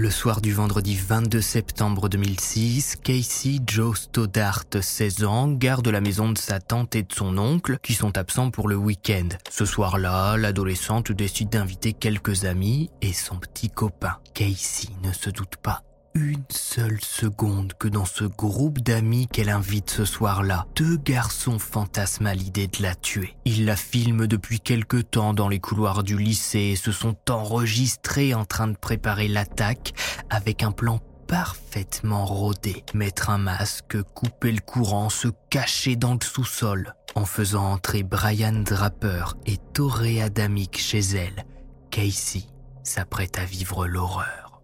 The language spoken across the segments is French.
Le soir du vendredi 22 septembre 2006, Casey Joe Stoddart, 16 ans, garde la maison de sa tante et de son oncle qui sont absents pour le week-end. Ce soir-là, l'adolescente décide d'inviter quelques amis et son petit copain. Casey ne se doute pas une seule seconde que dans ce groupe d'amis qu'elle invite ce soir-là, deux garçons fantasment à l'idée de la tuer. Ils la filment depuis quelque temps dans les couloirs du lycée et se sont enregistrés en train de préparer l'attaque avec un plan parfaitement rodé. Mettre un masque, couper le courant, se cacher dans le sous-sol. En faisant entrer Brian Draper et Toré Adamic chez elle, Casey s'apprête à vivre l'horreur.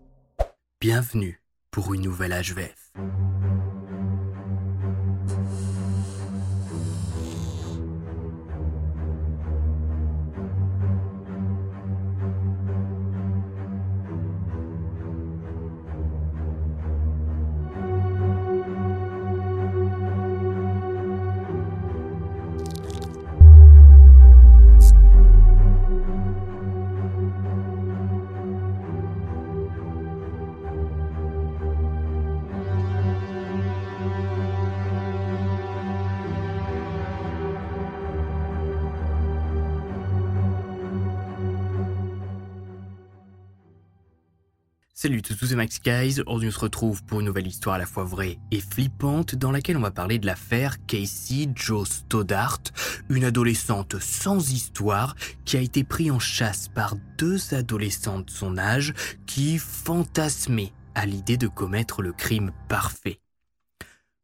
Bienvenue pour une nouvelle HVF. Salut tous, c'est Max Guys. Aujourd'hui, on se retrouve pour une nouvelle histoire à la fois vraie et flippante dans laquelle on va parler de l'affaire Casey Joe Stoddart, une adolescente sans histoire qui a été prise en chasse par deux adolescents de son âge qui fantasmaient à l'idée de commettre le crime parfait.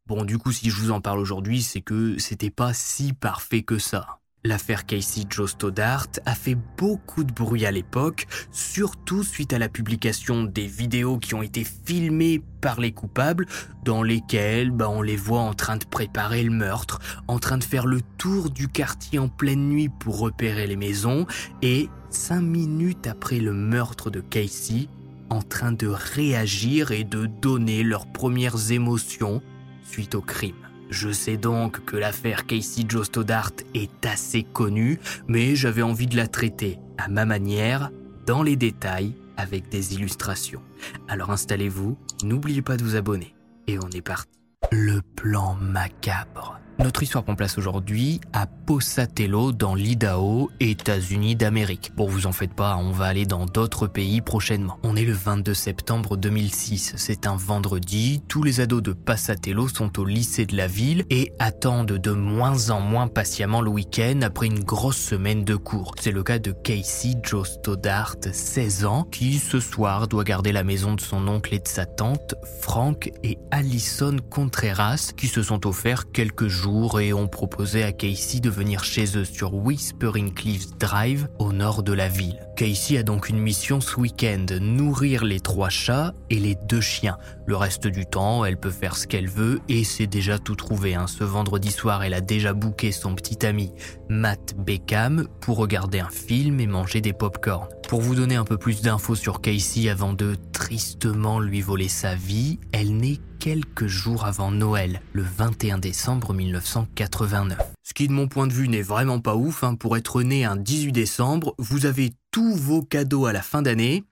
Bon, du coup, si je vous en parle aujourd'hui, c'est que c'était pas si parfait que ça. L'affaire Casey Joe Stoddart a fait beaucoup de bruit à l'époque, surtout suite à la publication des vidéos qui ont été filmées par les coupables, dans lesquelles bah, on les voit en train de préparer le meurtre, en train de faire le tour du quartier en pleine nuit pour repérer les maisons, et cinq minutes après le meurtre de Casey, en train de réagir et de donner leurs premières émotions suite au crime. Je sais donc que l'affaire Casey Joe Stoddart est assez connue, mais j'avais envie de la traiter à ma manière, dans les détails, avec des illustrations. Alors installez-vous, n'oubliez pas de vous abonner, et on est parti. Le plan macabre. Notre histoire prend place aujourd'hui à Posatello dans l'Idaho, États-Unis d'Amérique. Bon, vous en faites pas, on va aller dans d'autres pays prochainement. On est le 22 septembre 2006, c'est un vendredi, tous les ados de Passatello sont au lycée de la ville et attendent de moins en moins patiemment le week-end après une grosse semaine de cours. C'est le cas de Casey Joe Stoddart, 16 ans, qui ce soir doit garder la maison de son oncle et de sa tante, Frank et Allison Contreras, qui se sont offerts quelques jours et ont proposé à Casey de venir chez eux sur Whispering Cliffs Drive au nord de la ville. Casey a donc une mission ce week-end, nourrir les trois chats et les deux chiens. Le reste du temps, elle peut faire ce qu'elle veut et c'est déjà tout trouvé. Hein. Ce vendredi soir, elle a déjà booké son petit ami Matt Beckham pour regarder un film et manger des pop-corn. Pour vous donner un peu plus d'infos sur Casey avant de tristement lui voler sa vie, elle n'est quelques jours avant Noël, le 21 décembre 1989. Ce qui de mon point de vue n'est vraiment pas ouf, hein. pour être né un 18 décembre, vous avez tous vos cadeaux à la fin d'année,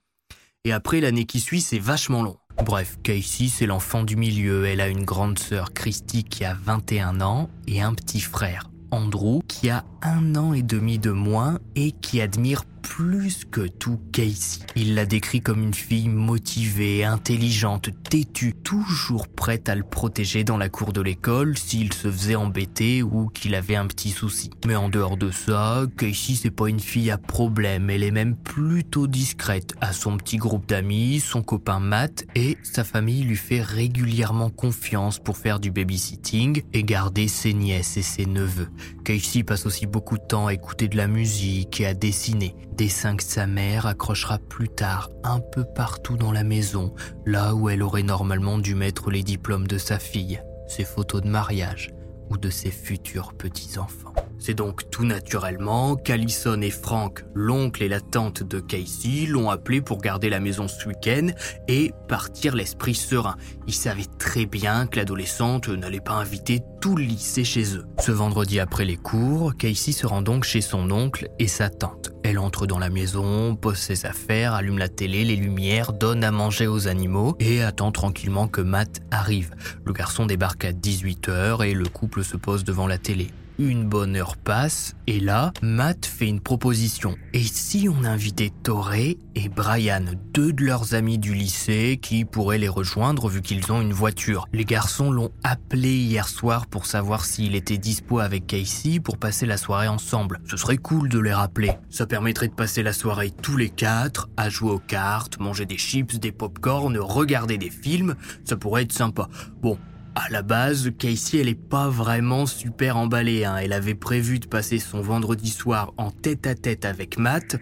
et après l'année qui suit c'est vachement long. Bref, Casey c'est l'enfant du milieu, elle a une grande sœur Christy qui a 21 ans et un petit frère, Andrew, qui a un an et demi de moins et qui admire plus que tout Casey. Il l'a décrit comme une fille motivée, intelligente, têtue, toujours prête à le protéger dans la cour de l'école s'il se faisait embêter ou qu'il avait un petit souci. Mais en dehors de ça, Casey c'est pas une fille à problème, elle est même plutôt discrète à son petit groupe d'amis, son copain Matt et sa famille lui fait régulièrement confiance pour faire du babysitting et garder ses nièces et ses neveux. Casey passe aussi beaucoup de temps à écouter de la musique et à dessiner. Dessin que sa mère accrochera plus tard un peu partout dans la maison, là où elle aurait normalement dû mettre les diplômes de sa fille, ses photos de mariage ou de ses futurs petits-enfants. C'est donc tout naturellement qu'Alison et Frank, l'oncle et la tante de Casey, l'ont appelé pour garder la maison ce week-end et partir l'esprit serein. Ils savaient très bien que l'adolescente n'allait pas inviter tout le lycée chez eux. Ce vendredi après les cours, Casey se rend donc chez son oncle et sa tante. Elle entre dans la maison, pose ses affaires, allume la télé, les lumières, donne à manger aux animaux et attend tranquillement que Matt arrive. Le garçon débarque à 18h et le couple se pose devant la télé. Une bonne heure passe et là, Matt fait une proposition. Et si on invitait Torrey et Brian, deux de leurs amis du lycée qui pourraient les rejoindre vu qu'ils ont une voiture? Les garçons l'ont appelé hier soir pour savoir s'il était dispo avec Casey pour passer la soirée ensemble. Ce serait cool de les rappeler. Ça permettrait de passer la soirée tous les quatre, à jouer aux cartes, manger des chips, des pop-corn, regarder des films. Ça pourrait être sympa. Bon, à la base, Casey, elle est pas vraiment super emballée. Hein. Elle avait prévu de passer son vendredi soir en tête à tête avec Matt,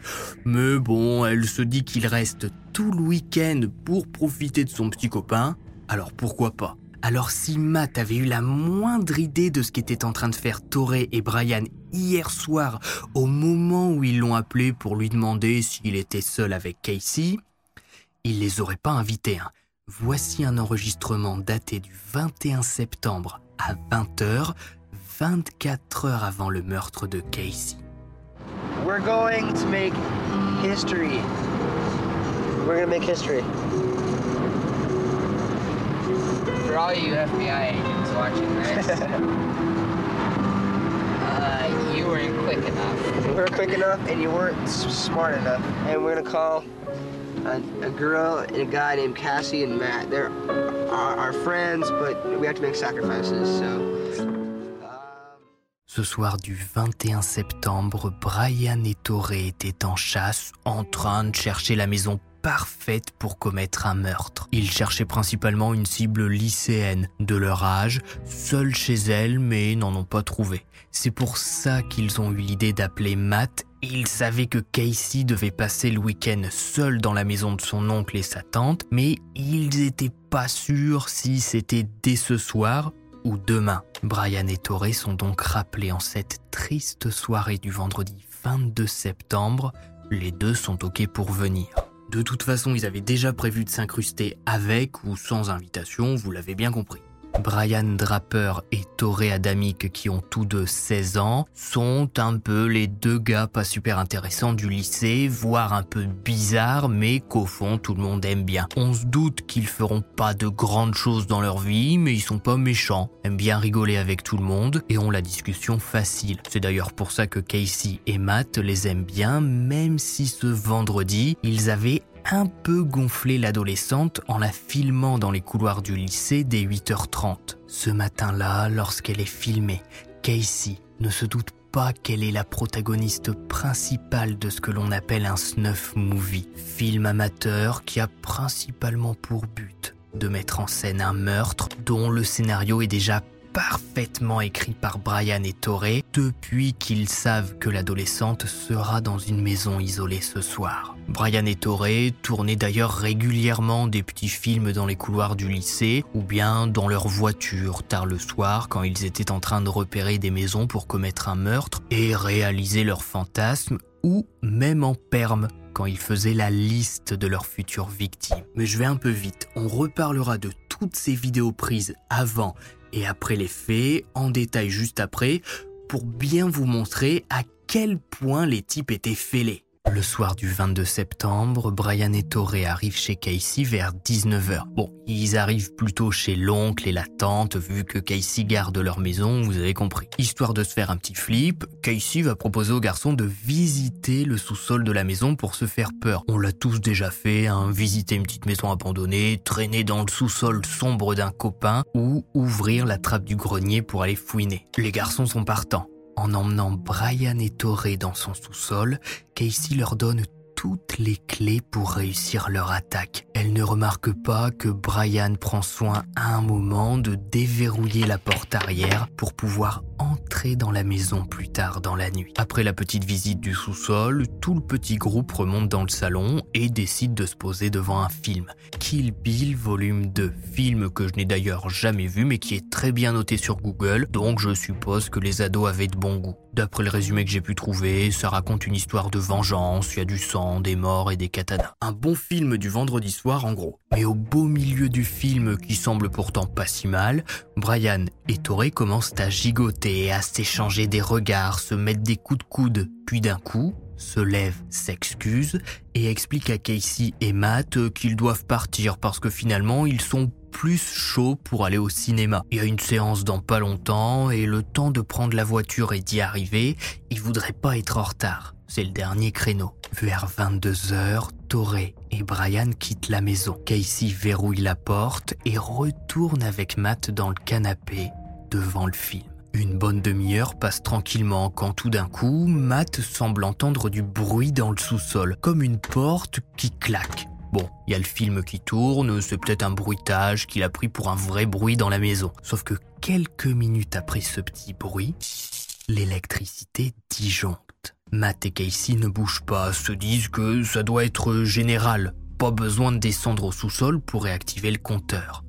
mais bon, elle se dit qu'il reste tout le week-end pour profiter de son petit copain. Alors pourquoi pas? Alors si Matt avait eu la moindre idée de ce qu'étaient en train de faire Toré et Brian hier soir au moment où ils l'ont appelé pour lui demander s'il était seul avec Casey, il les aurait pas invités. Hein. Voici un enregistrement daté du 21 septembre à 20h, 24 heures avant le meurtre de Casey. We're going to make history. We're going to make history. For all you FBI agents watching this, uh, you weren't quick enough. We were quick enough and you weren't smart enough. And we're going to call a, a, girl and a guy named Cassie and Matt. They're our, our friends, but we have to make sacrifices, so. Um, Ce soir du 21 septembre, Brian et Toré étaient en chasse, en train de chercher la maison parfaite pour commettre un meurtre. Ils cherchaient principalement une cible lycéenne, de leur âge, seule chez elle, mais n'en ont pas trouvé. C'est pour ça qu'ils ont eu l'idée d'appeler Matt ils savaient que Casey devait passer le week-end seul dans la maison de son oncle et sa tante, mais ils n'étaient pas sûrs si c'était dès ce soir ou demain. Brian et Torrey sont donc rappelés en cette triste soirée du vendredi 22 septembre. Les deux sont OK pour venir. De toute façon, ils avaient déjà prévu de s'incruster avec ou sans invitation, vous l'avez bien compris. Brian Draper et Toré Adamic, qui ont tous deux 16 ans, sont un peu les deux gars pas super intéressants du lycée, voire un peu bizarres, mais qu'au fond tout le monde aime bien. On se doute qu'ils feront pas de grandes choses dans leur vie, mais ils sont pas méchants, aiment bien rigoler avec tout le monde et ont la discussion facile. C'est d'ailleurs pour ça que Casey et Matt les aiment bien, même si ce vendredi, ils avaient un peu gonflé l'adolescente en la filmant dans les couloirs du lycée dès 8h30. Ce matin-là, lorsqu'elle est filmée, Casey ne se doute pas qu'elle est la protagoniste principale de ce que l'on appelle un snuff movie, film amateur qui a principalement pour but de mettre en scène un meurtre dont le scénario est déjà parfaitement écrit par Brian et Torrey depuis qu'ils savent que l'adolescente sera dans une maison isolée ce soir. Brian et Torrey tournaient d'ailleurs régulièrement des petits films dans les couloirs du lycée ou bien dans leur voiture tard le soir quand ils étaient en train de repérer des maisons pour commettre un meurtre et réaliser leurs fantasmes ou même en perme quand ils faisaient la liste de leurs futures victimes. Mais je vais un peu vite, on reparlera de toutes ces vidéos prises avant et après les faits, en détail juste après, pour bien vous montrer à quel point les types étaient fêlés. Le soir du 22 septembre, Brian et Torrey arrivent chez Casey vers 19h. Bon, ils arrivent plutôt chez l'oncle et la tante, vu que Casey garde leur maison, vous avez compris. Histoire de se faire un petit flip, Casey va proposer aux garçons de visiter le sous-sol de la maison pour se faire peur. On l'a tous déjà fait, hein, visiter une petite maison abandonnée, traîner dans le sous-sol sombre d'un copain ou ouvrir la trappe du grenier pour aller fouiner. Les garçons sont partants. En emmenant Brian et Torrey dans son sous-sol, Casey leur donne toutes les clés pour réussir leur attaque. Elle ne remarque pas que Brian prend soin à un moment de déverrouiller la porte arrière pour pouvoir entrer dans la maison plus tard dans la nuit. Après la petite visite du sous-sol, tout le petit groupe remonte dans le salon et décide de se poser devant un film. Kill Bill volume 2, film que je n'ai d'ailleurs jamais vu mais qui est très bien noté sur Google, donc je suppose que les ados avaient de bon goût. D'après le résumé que j'ai pu trouver, ça raconte une histoire de vengeance, il y a du sang, des morts et des katanas. Un bon film du vendredi soir en gros. Mais au beau milieu du film qui semble pourtant pas si mal, Brian et Torrey commencent à gigoter, à s'échanger des regards, se mettre des coups de coude, puis d'un coup, se lève, s'excuse et explique à Casey et Matt qu'ils doivent partir parce que finalement ils sont plus chaud pour aller au cinéma. Il y a une séance dans pas longtemps et le temps de prendre la voiture et d'y arriver, il voudrait pas être en retard. C'est le dernier créneau. Vers 22h, Torrey et Brian quittent la maison. Casey verrouille la porte et retourne avec Matt dans le canapé devant le film. Une bonne demi-heure passe tranquillement quand tout d'un coup, Matt semble entendre du bruit dans le sous-sol, comme une porte qui claque. Bon, il y a le film qui tourne, c'est peut-être un bruitage qu'il a pris pour un vrai bruit dans la maison. Sauf que quelques minutes après ce petit bruit, l'électricité disjoncte. Matt et Casey ne bougent pas, se disent que ça doit être général. Pas besoin de descendre au sous-sol pour réactiver le compteur.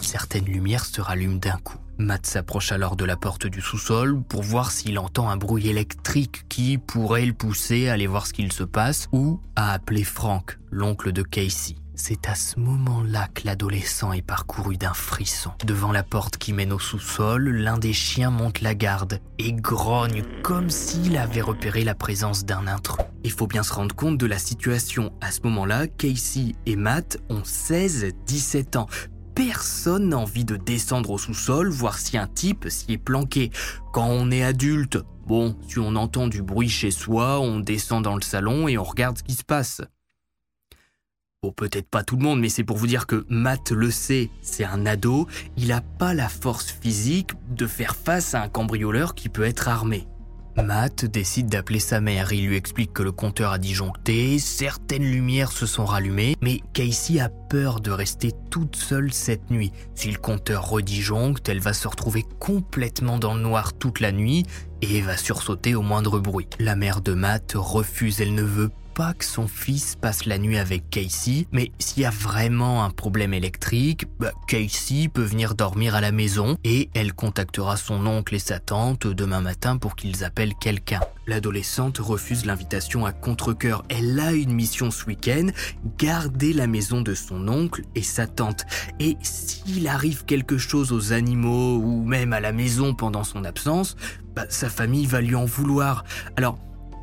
Certaines lumières se rallument d'un coup. Matt s'approche alors de la porte du sous-sol pour voir s'il entend un bruit électrique qui pourrait le pousser à aller voir ce qu'il se passe ou à appeler Frank, l'oncle de Casey. C'est à ce moment-là que l'adolescent est parcouru d'un frisson. Devant la porte qui mène au sous-sol, l'un des chiens monte la garde et grogne comme s'il avait repéré la présence d'un intrus. Il faut bien se rendre compte de la situation. À ce moment-là, Casey et Matt ont 16-17 ans personne n'a envie de descendre au sous-sol voir si un type s'y est planqué. Quand on est adulte, bon, si on entend du bruit chez soi, on descend dans le salon et on regarde ce qui se passe. Peut-être pas tout le monde, mais c'est pour vous dire que Matt le sait, c'est un ado, il n'a pas la force physique de faire face à un cambrioleur qui peut être armé. Matt décide d'appeler sa mère. Il lui explique que le compteur a disjoncté, certaines lumières se sont rallumées, mais Casey a peur de rester toute seule cette nuit. Si le compteur redisjoncte, elle va se retrouver complètement dans le noir toute la nuit et va sursauter au moindre bruit. La mère de Matt refuse, elle ne veut pas que son fils passe la nuit avec Casey, mais s'il y a vraiment un problème électrique, bah, Casey peut venir dormir à la maison et elle contactera son oncle et sa tante demain matin pour qu'ils appellent quelqu'un. L'adolescente refuse l'invitation à contre-coeur. Elle a une mission ce week-end, garder la maison de son oncle et sa tante. Et s'il arrive quelque chose aux animaux ou même à la maison pendant son absence, bah, sa famille va lui en vouloir. Alors,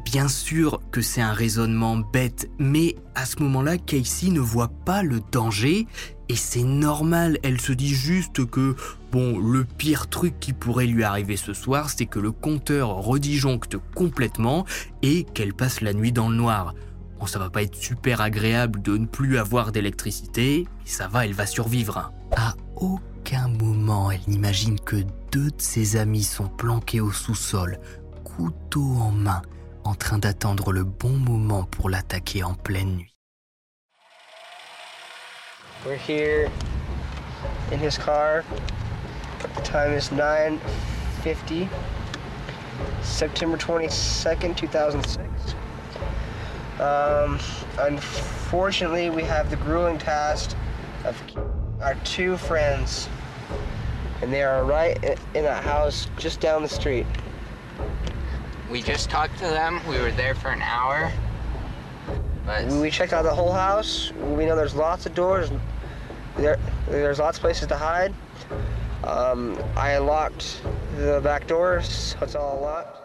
Bien sûr que c'est un raisonnement bête, mais à ce moment-là, Casey ne voit pas le danger et c'est normal. Elle se dit juste que, bon, le pire truc qui pourrait lui arriver ce soir, c'est que le compteur redisjoncte complètement et qu'elle passe la nuit dans le noir. Bon, ça va pas être super agréable de ne plus avoir d'électricité, mais ça va, elle va survivre. À aucun moment, elle n'imagine que deux de ses amis sont planqués au sous-sol, couteau en main en train d'attendre le bon moment pour l'attaquer en pleine nuit. We're here in his car. The time is 9:50, September 22nd, 2006. Um, unfortunately, we have the grueling task of our two friends, and they are right in a house just down the street. We just talked to them. We were there for an hour. But We checked out the whole house. We know there's lots of doors. There, there's lots of places to hide. Um, I locked the back doors, it's all locked.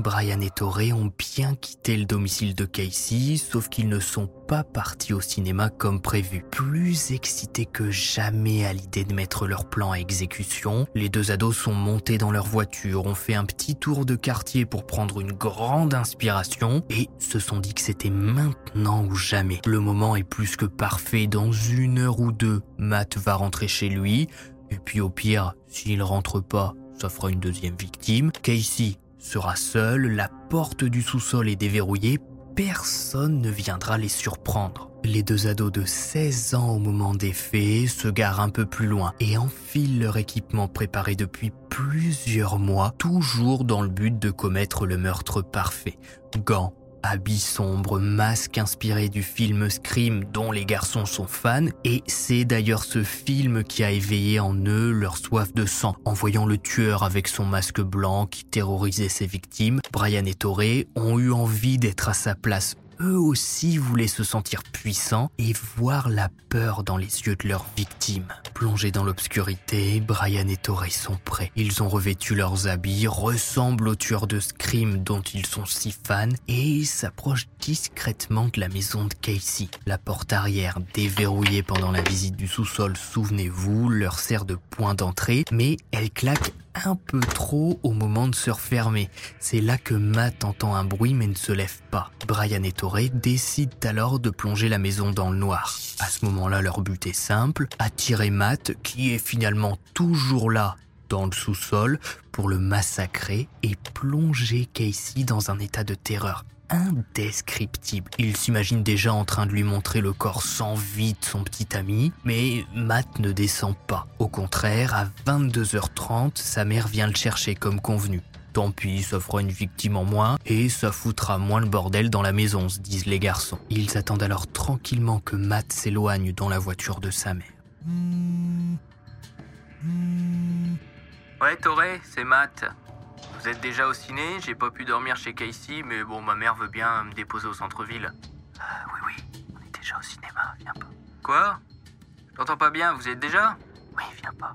Brian et Torrey ont bien quitté le domicile de Casey, sauf qu'ils ne sont pas partis au cinéma comme prévu. Plus excités que jamais à l'idée de mettre leur plan à exécution, les deux ados sont montés dans leur voiture, ont fait un petit tour de quartier pour prendre une grande inspiration et se sont dit que c'était maintenant ou jamais. Le moment est plus que parfait, dans une heure ou deux, Matt va rentrer chez lui, et puis au pire, s'il rentre pas, ça fera une deuxième victime. Casey sera seul, la porte du sous-sol est déverrouillée, personne ne viendra les surprendre. Les deux ados de 16 ans au moment des faits se garent un peu plus loin et enfilent leur équipement préparé depuis plusieurs mois, toujours dans le but de commettre le meurtre parfait. Gants, habits sombres, masque inspiré du film Scream dont les garçons sont fans, et c'est d'ailleurs ce film qui a éveillé en eux leur soif de sang. En voyant le tueur avec son masque blanc qui terrorisait ses victimes, Brian et Torrey ont eu envie d'être à sa place eux aussi voulaient se sentir puissants et voir la peur dans les yeux de leurs victimes. Plongés dans l'obscurité, Brian et Torrey sont prêts. Ils ont revêtu leurs habits, ressemblent aux tueurs de Scream dont ils sont si fans et s'approchent discrètement de la maison de Casey. La porte arrière, déverrouillée pendant la visite du sous-sol, souvenez-vous, leur sert de point d'entrée, mais elle claque un peu trop au moment de se refermer. C'est là que Matt entend un bruit mais ne se lève pas. Brian et Torrey décident alors de plonger la maison dans le noir. À ce moment-là, leur but est simple, attirer Matt, qui est finalement toujours là dans le sous-sol, pour le massacrer et plonger Casey dans un état de terreur indescriptible. Il s'imagine déjà en train de lui montrer le corps sans vie de son petit ami, mais Matt ne descend pas. Au contraire, à 22h30, sa mère vient le chercher comme convenu. Tant pis, ça fera une victime en moins et ça foutra moins le bordel dans la maison, se disent les garçons. Ils attendent alors tranquillement que Matt s'éloigne dans la voiture de sa mère. Ouais, Toré, c'est Matt. Vous êtes déjà au ciné, j'ai pas pu dormir chez Casey, mais bon, ma mère veut bien me déposer au centre-ville. Euh, oui, oui, on est déjà au cinéma, viens pas. Quoi? J'entends pas bien, vous êtes déjà? Oui, viens pas.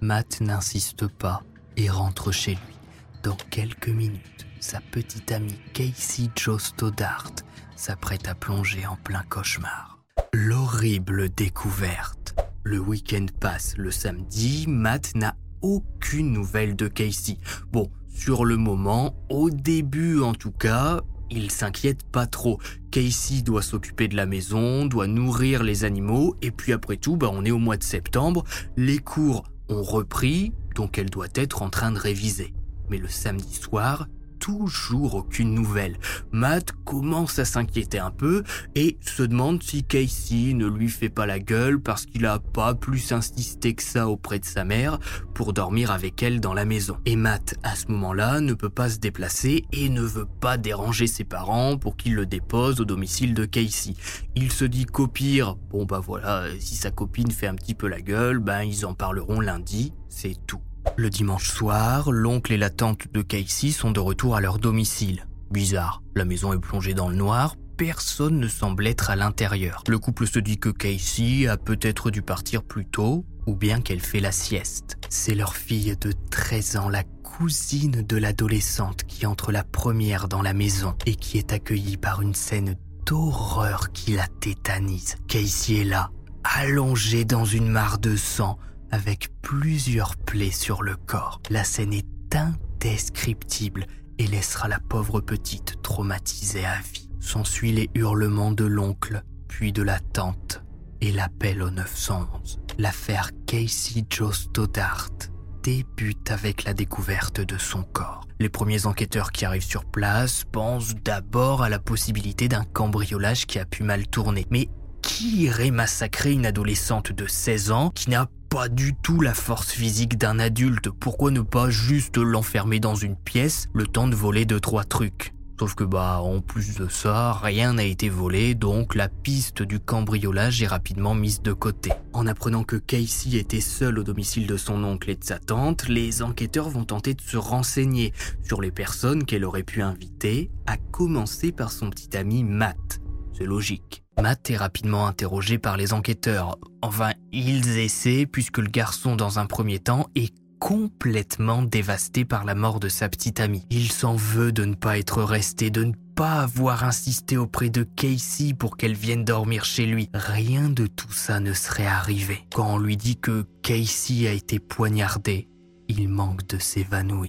Matt n'insiste pas et rentre chez lui. Dans quelques minutes, sa petite amie Casey Joe Stoddart s'apprête à plonger en plein cauchemar. L'horrible découverte. Le week-end passe le samedi, Matt n'a aucune nouvelle de Casey. Bon, sur le moment, au début en tout cas, il s'inquiète pas trop. Casey doit s'occuper de la maison, doit nourrir les animaux, et puis après tout, bah, on est au mois de septembre, les cours ont repris, donc elle doit être en train de réviser. Mais le samedi soir, toujours aucune nouvelle. Matt commence à s'inquiéter un peu et se demande si Casey ne lui fait pas la gueule parce qu'il a pas plus insisté que ça auprès de sa mère pour dormir avec elle dans la maison. Et Matt, à ce moment-là, ne peut pas se déplacer et ne veut pas déranger ses parents pour qu'ils le déposent au domicile de Casey. Il se dit qu'au pire, bon bah voilà, si sa copine fait un petit peu la gueule, ben ils en parleront lundi, c'est tout. Le dimanche soir, l'oncle et la tante de Casey sont de retour à leur domicile. Bizarre, la maison est plongée dans le noir, personne ne semble être à l'intérieur. Le couple se dit que Casey a peut-être dû partir plus tôt, ou bien qu'elle fait la sieste. C'est leur fille de 13 ans, la cousine de l'adolescente, qui entre la première dans la maison et qui est accueillie par une scène d'horreur qui la tétanise. Casey est là, allongée dans une mare de sang, avec plusieurs plaies sur le corps. La scène est indescriptible et laissera la pauvre petite traumatisée à vie. S'ensuit les hurlements de l'oncle, puis de la tante, et l'appel au 911. L'affaire Casey Joe Stoddart débute avec la découverte de son corps. Les premiers enquêteurs qui arrivent sur place pensent d'abord à la possibilité d'un cambriolage qui a pu mal tourner. Mais qui irait massacrer une adolescente de 16 ans qui n'a pas du tout la force physique d'un adulte. Pourquoi ne pas juste l'enfermer dans une pièce le temps de voler deux trois trucs? Sauf que bah en plus de ça, rien n'a été volé, donc la piste du cambriolage est rapidement mise de côté. En apprenant que Casey était seule au domicile de son oncle et de sa tante, les enquêteurs vont tenter de se renseigner sur les personnes qu'elle aurait pu inviter, à commencer par son petit ami Matt. C'est logique. Matt est rapidement interrogé par les enquêteurs. Enfin, ils essaient puisque le garçon, dans un premier temps, est complètement dévasté par la mort de sa petite amie. Il s'en veut de ne pas être resté, de ne pas avoir insisté auprès de Casey pour qu'elle vienne dormir chez lui. Rien de tout ça ne serait arrivé. Quand on lui dit que Casey a été poignardé, il manque de s'évanouir.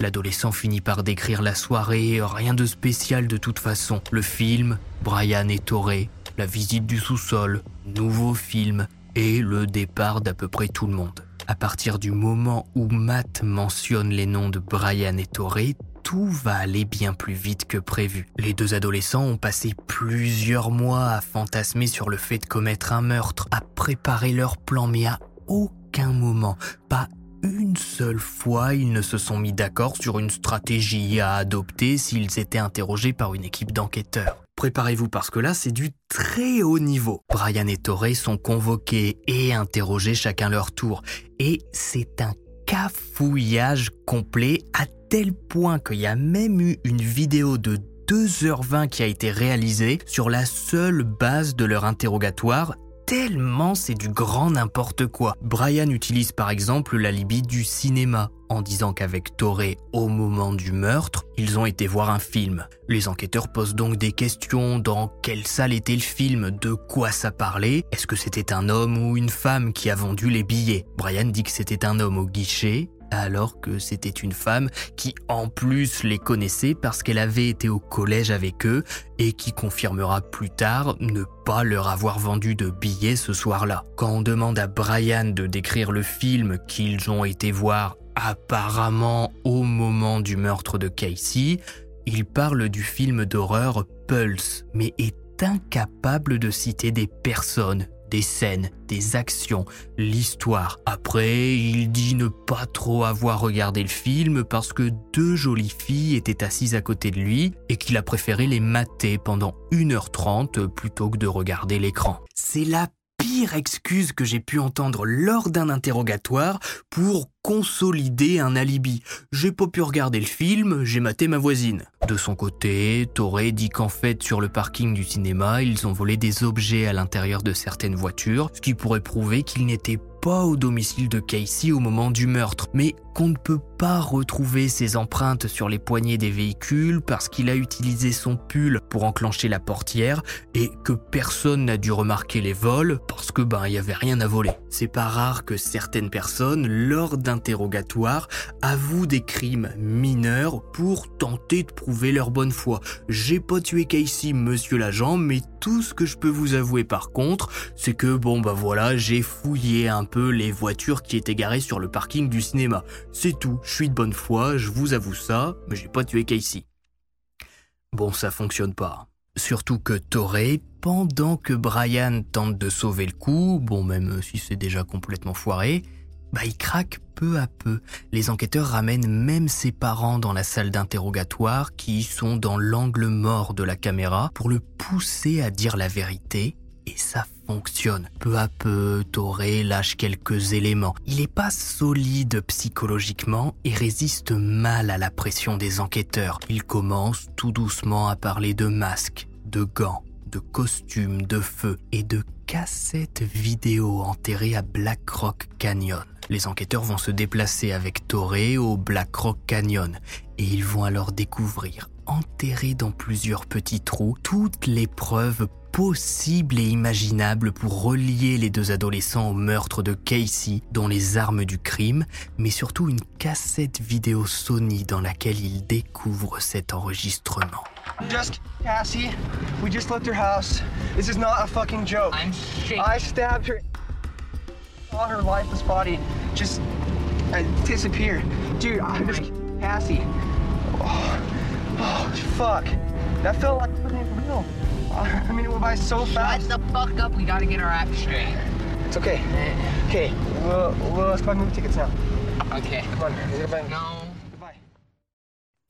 L'adolescent finit par décrire la soirée, rien de spécial de toute façon. Le film, Brian et Toré, la visite du sous-sol, nouveau film et le départ d'à peu près tout le monde. À partir du moment où Matt mentionne les noms de Brian et Toré, tout va aller bien plus vite que prévu. Les deux adolescents ont passé plusieurs mois à fantasmer sur le fait de commettre un meurtre, à préparer leur plan, mais à aucun moment, pas une seule fois, ils ne se sont mis d'accord sur une stratégie à adopter s'ils étaient interrogés par une équipe d'enquêteurs. Préparez-vous parce que là, c'est du très haut niveau. Brian et Torrey sont convoqués et interrogés chacun leur tour. Et c'est un cafouillage complet à tel point qu'il y a même eu une vidéo de 2h20 qui a été réalisée sur la seule base de leur interrogatoire tellement c'est du grand n'importe quoi. Brian utilise par exemple l'alibi du cinéma en disant qu'avec Toré, au moment du meurtre, ils ont été voir un film. Les enquêteurs posent donc des questions dans quelle salle était le film, de quoi ça parlait, est-ce que c'était un homme ou une femme qui a vendu les billets? Brian dit que c'était un homme au guichet alors que c'était une femme qui en plus les connaissait parce qu'elle avait été au collège avec eux et qui confirmera plus tard ne pas leur avoir vendu de billets ce soir-là. Quand on demande à Brian de décrire le film qu'ils ont été voir apparemment au moment du meurtre de Casey, il parle du film d'horreur Pulse, mais est incapable de citer des personnes, des scènes, des actions, l'histoire. Après, il dit ne pas trop avoir regardé le film parce que deux jolies filles étaient assises à côté de lui et qu'il a préféré les mater pendant 1h30 plutôt que de regarder l'écran. C'est la pire excuse que j'ai pu entendre lors d'un interrogatoire pour consolider un alibi. J'ai pas pu regarder le film, j'ai maté ma voisine. De son côté, Toré dit qu'en fait, sur le parking du cinéma, ils ont volé des objets à l'intérieur de certaines voitures, ce qui pourrait prouver qu'ils n'étaient pas au domicile de Casey au moment du meurtre, mais qu'on ne peut pas retrouver ses empreintes sur les poignées des véhicules parce qu'il a utilisé son pull pour enclencher la portière et que personne n'a dû remarquer les vols parce que ben il y avait rien à voler. C'est pas rare que certaines personnes lors d'interrogatoire avouent des crimes mineurs pour tenter de prouver leur bonne foi. J'ai pas tué Casey, monsieur l'agent, mais tout ce que je peux vous avouer par contre, c'est que bon bah voilà, j'ai fouillé un peu les voitures qui étaient garées sur le parking du cinéma. C'est tout, je suis de bonne foi, je vous avoue ça, mais j'ai pas tué Casey. Bon, ça fonctionne pas. Surtout que Toré, pendant que Brian tente de sauver le coup, bon même si c'est déjà complètement foiré, bah il craque peu à peu. Les enquêteurs ramènent même ses parents dans la salle d'interrogatoire qui sont dans l'angle mort de la caméra pour le pousser à dire la vérité et ça Peu à peu, Toré lâche quelques éléments. Il n'est pas solide psychologiquement et résiste mal à la pression des enquêteurs. Il commence tout doucement à parler de masques, de gants, de costumes, de feu et de cassettes vidéo enterrées à Black Rock Canyon. Les enquêteurs vont se déplacer avec Toré au Black Rock Canyon et ils vont alors découvrir, enterrés dans plusieurs petits trous, toutes les preuves possibles et imaginables pour relier les deux adolescents au meurtre de Casey, dont les armes du crime, mais surtout une cassette vidéo Sony dans laquelle ils découvrent cet enregistrement. Just Cassie, we just left her house. This is not a fucking joke. I'm shaking. I stabbed her. Saw her lifeless body just uh, disappear. Dude, I'm just Cassie. Oh, oh, fuck. That felt like wasn't real. I mean, it went by so fast. Shut the fuck up. We gotta get our act straight. It's okay. Okay, well, well, let's buy movie tickets now. Okay. Come on, goodbye. No. Goodbye.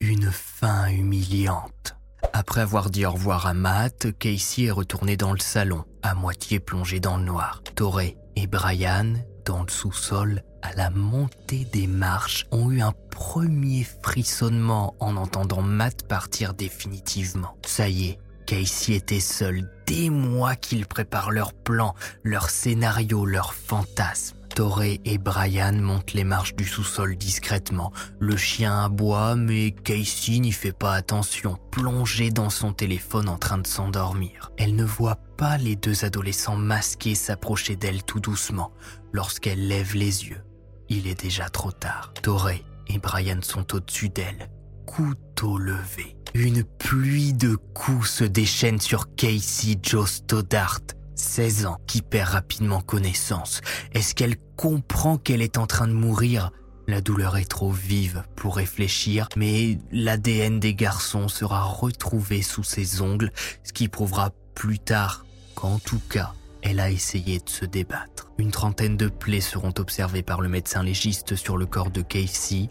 Une fin humiliante. Après avoir dit au revoir à Matt, Casey est retourné dans le salon, à moitié plongé dans le noir. Torrey et Brian, dans le sous-sol, à la montée des marches, ont eu un premier frissonnement en entendant Matt partir définitivement. Ça y est, Casey était seul. Des mois qu'ils préparent leur plan, leur scénario, leur fantasme. Torrey et Brian montent les marches du sous-sol discrètement. Le chien aboie, mais Casey n'y fait pas attention, plongée dans son téléphone en train de s'endormir. Elle ne voit pas les deux adolescents masqués s'approcher d'elle tout doucement. Lorsqu'elle lève les yeux, il est déjà trop tard. Torrey et Brian sont au-dessus d'elle, couteau levé. Une pluie de coups se déchaîne sur Casey Joe Stoddart, 16 ans, qui perd rapidement connaissance. Est-ce qu'elle comprend qu'elle est en train de mourir? La douleur est trop vive pour réfléchir, mais l'ADN des garçons sera retrouvé sous ses ongles, ce qui prouvera plus tard qu'en tout cas, elle a essayé de se débattre. Une trentaine de plaies seront observées par le médecin légiste sur le corps de Casey,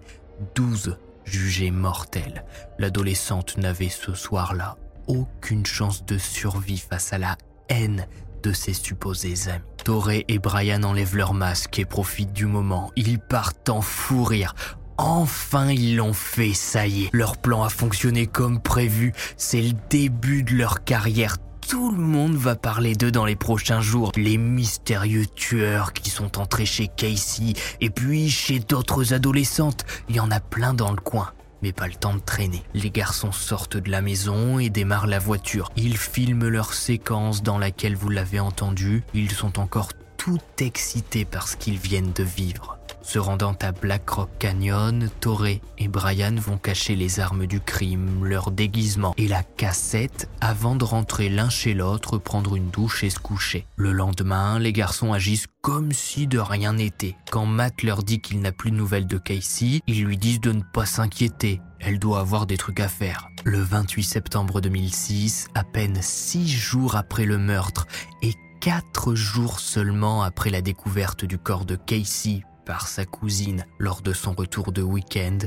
12 jugées mortelles. L'adolescente n'avait ce soir-là aucune chance de survie face à la haine de ses supposés amis. Torrey et Brian enlèvent leur masque et profitent du moment. Ils partent en fou rire. Enfin, ils l'ont fait, ça y est. Leur plan a fonctionné comme prévu. C'est le début de leur carrière. Tout le monde va parler d'eux dans les prochains jours. Les mystérieux tueurs qui sont entrés chez Casey et puis chez d'autres adolescentes. Il y en a plein dans le coin. Mais pas le temps de traîner. Les garçons sortent de la maison et démarrent la voiture. Ils filment leur séquence dans laquelle vous l'avez entendu. Ils sont encore tout excités par ce qu'ils viennent de vivre. Se rendant à Black Rock Canyon, Torrey et Brian vont cacher les armes du crime, leur déguisement et la cassette avant de rentrer l'un chez l'autre, prendre une douche et se coucher. Le lendemain, les garçons agissent comme si de rien n'était. Quand Matt leur dit qu'il n'a plus de nouvelles de Casey, ils lui disent de ne pas s'inquiéter. Elle doit avoir des trucs à faire. Le 28 septembre 2006, à peine six jours après le meurtre et quatre jours seulement après la découverte du corps de Casey par sa cousine lors de son retour de week-end,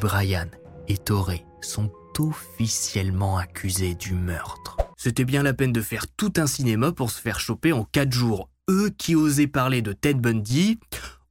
Brian et Torrey sont officiellement accusés du meurtre. C'était bien la peine de faire tout un cinéma pour se faire choper en quatre jours. Eux qui osaient parler de Ted Bundy,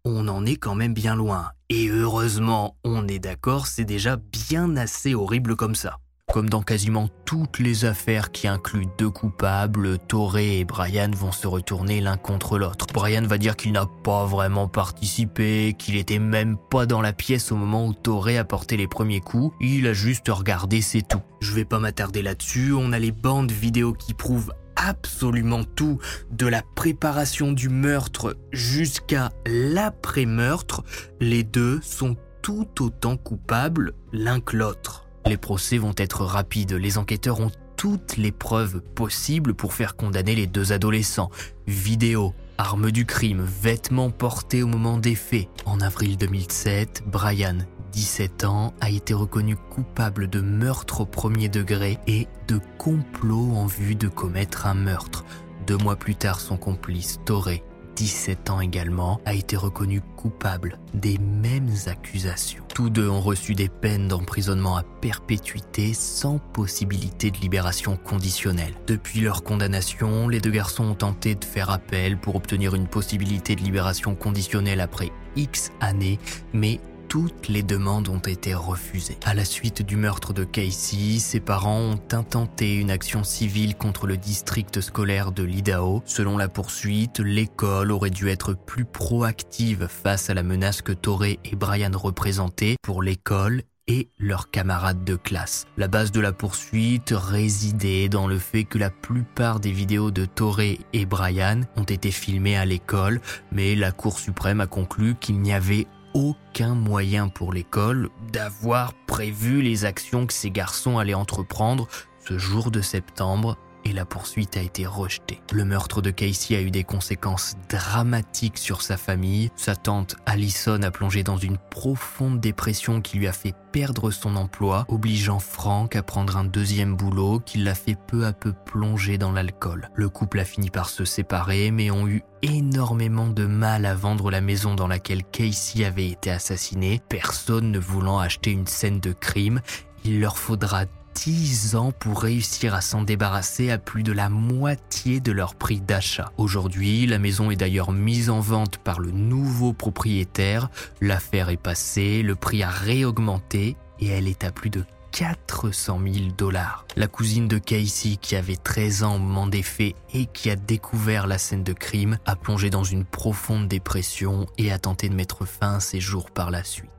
on en est quand même bien loin. Et heureusement, on est d'accord, c'est déjà bien assez horrible comme ça. Comme dans quasiment toutes les affaires qui incluent deux coupables, Torrey et Brian vont se retourner l'un contre l'autre. Brian va dire qu'il n'a pas vraiment participé, qu'il était même pas dans la pièce au moment où Torrey a porté les premiers coups, il a juste regardé, c'est tout. Je vais pas m'attarder là-dessus, on a les bandes vidéo qui prouvent absolument tout, de la préparation du meurtre jusqu'à l'après-meurtre, les deux sont tout autant coupables l'un que l'autre. Les procès vont être rapides, les enquêteurs ont toutes les preuves possibles pour faire condamner les deux adolescents. Vidéos, armes du crime, vêtements portés au moment des faits. En avril 2007, Brian, 17 ans, a été reconnu coupable de meurtre au premier degré et de complot en vue de commettre un meurtre. Deux mois plus tard, son complice, Torrey, 17 ans également, a été reconnu coupable des mêmes accusations. Tous deux ont reçu des peines d'emprisonnement à perpétuité sans possibilité de libération conditionnelle. Depuis leur condamnation, les deux garçons ont tenté de faire appel pour obtenir une possibilité de libération conditionnelle après X années, mais toutes les demandes ont été refusées. À la suite du meurtre de Casey, ses parents ont intenté une action civile contre le district scolaire de l'Idaho. Selon la poursuite, l'école aurait dû être plus proactive face à la menace que Torrey et Brian représentaient pour l'école et leurs camarades de classe. La base de la poursuite résidait dans le fait que la plupart des vidéos de Torrey et Brian ont été filmées à l'école, mais la Cour suprême a conclu qu'il n'y avait aucun moyen pour l'école d'avoir prévu les actions que ces garçons allaient entreprendre ce jour de septembre et la poursuite a été rejetée. Le meurtre de Casey a eu des conséquences dramatiques sur sa famille. Sa tante Allison a plongé dans une profonde dépression qui lui a fait perdre son emploi, obligeant Frank à prendre un deuxième boulot qui l'a fait peu à peu plonger dans l'alcool. Le couple a fini par se séparer mais ont eu énormément de mal à vendre la maison dans laquelle Casey avait été assassiné, personne ne voulant acheter une scène de crime. Il leur faudra 10 ans pour réussir à s'en débarrasser à plus de la moitié de leur prix d'achat. Aujourd'hui, la maison est d'ailleurs mise en vente par le nouveau propriétaire. L'affaire est passée, le prix a réaugmenté et elle est à plus de 400 000 dollars. La cousine de Casey, qui avait 13 ans au moment des faits et qui a découvert la scène de crime, a plongé dans une profonde dépression et a tenté de mettre fin à ses jours par la suite.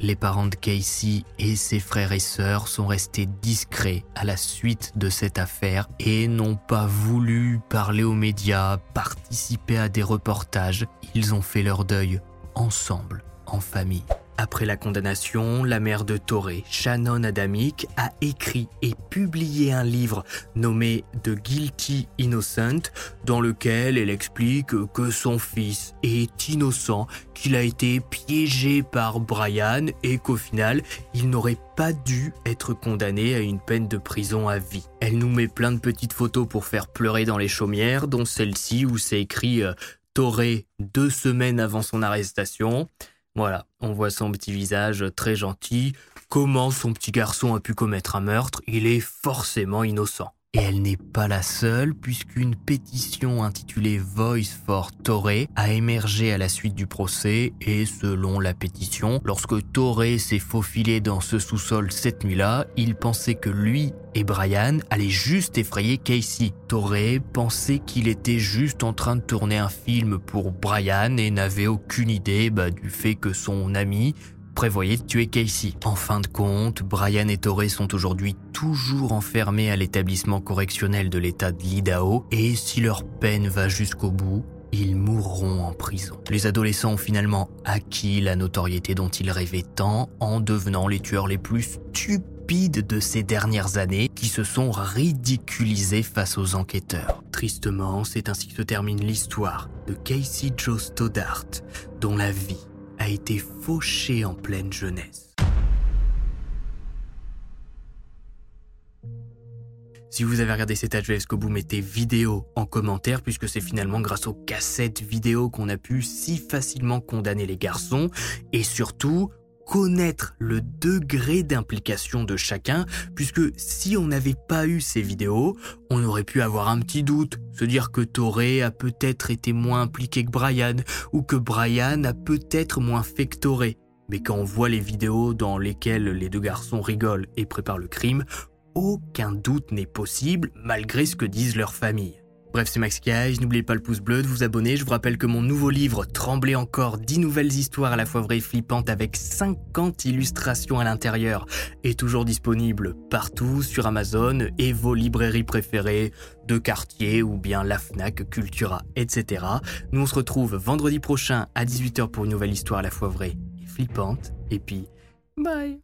Les parents de Casey et ses frères et sœurs sont restés discrets à la suite de cette affaire et n'ont pas voulu parler aux médias, participer à des reportages. Ils ont fait leur deuil ensemble, en famille. Après la condamnation, la mère de Toré, Shannon Adamic, a écrit et publié un livre nommé The Guilty Innocent, dans lequel elle explique que son fils est innocent, qu'il a été piégé par Brian et qu'au final, il n'aurait pas dû être condamné à une peine de prison à vie. Elle nous met plein de petites photos pour faire pleurer dans les chaumières, dont celle-ci où c'est écrit euh, Toré deux semaines avant son arrestation. Voilà, on voit son petit visage très gentil. Comment son petit garçon a pu commettre un meurtre Il est forcément innocent. Et elle n'est pas la seule, puisqu'une pétition intitulée Voice for Torre a émergé à la suite du procès, et selon la pétition, lorsque Torre s'est faufilé dans ce sous-sol cette nuit-là, il pensait que lui et Brian allaient juste effrayer Casey. Torre pensait qu'il était juste en train de tourner un film pour Brian et n'avait aucune idée bah, du fait que son ami prévoyait de tuer Casey. En fin de compte, Brian et Torrey sont aujourd'hui toujours enfermés à l'établissement correctionnel de l'État de l'Idaho et si leur peine va jusqu'au bout, ils mourront en prison. Les adolescents ont finalement acquis la notoriété dont ils rêvaient tant en devenant les tueurs les plus stupides de ces dernières années qui se sont ridiculisés face aux enquêteurs. Tristement, c'est ainsi que se termine l'histoire de Casey Joe Stoddart, dont la vie a été fauché en pleine jeunesse. Si vous avez regardé cet adjeu jusqu'au bout, mettez vidéo en commentaire puisque c'est finalement grâce aux cassettes vidéo qu'on a pu si facilement condamner les garçons et surtout connaître le degré d'implication de chacun, puisque si on n'avait pas eu ces vidéos, on aurait pu avoir un petit doute, se dire que Toré a peut-être été moins impliqué que Brian, ou que Brian a peut-être moins fait que Toré. Mais quand on voit les vidéos dans lesquelles les deux garçons rigolent et préparent le crime, aucun doute n'est possible malgré ce que disent leurs familles. Bref, c'est Max Guys, n'oubliez pas le pouce bleu, de vous abonner. Je vous rappelle que mon nouveau livre, Trembler encore, 10 nouvelles histoires à la fois vraies et flippantes avec 50 illustrations à l'intérieur, est toujours disponible partout sur Amazon et vos librairies préférées de quartier ou bien la FNAC, Cultura, etc. Nous on se retrouve vendredi prochain à 18h pour une nouvelle histoire à la fois vraie et flippante. Et puis, bye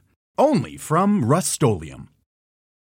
only from Rust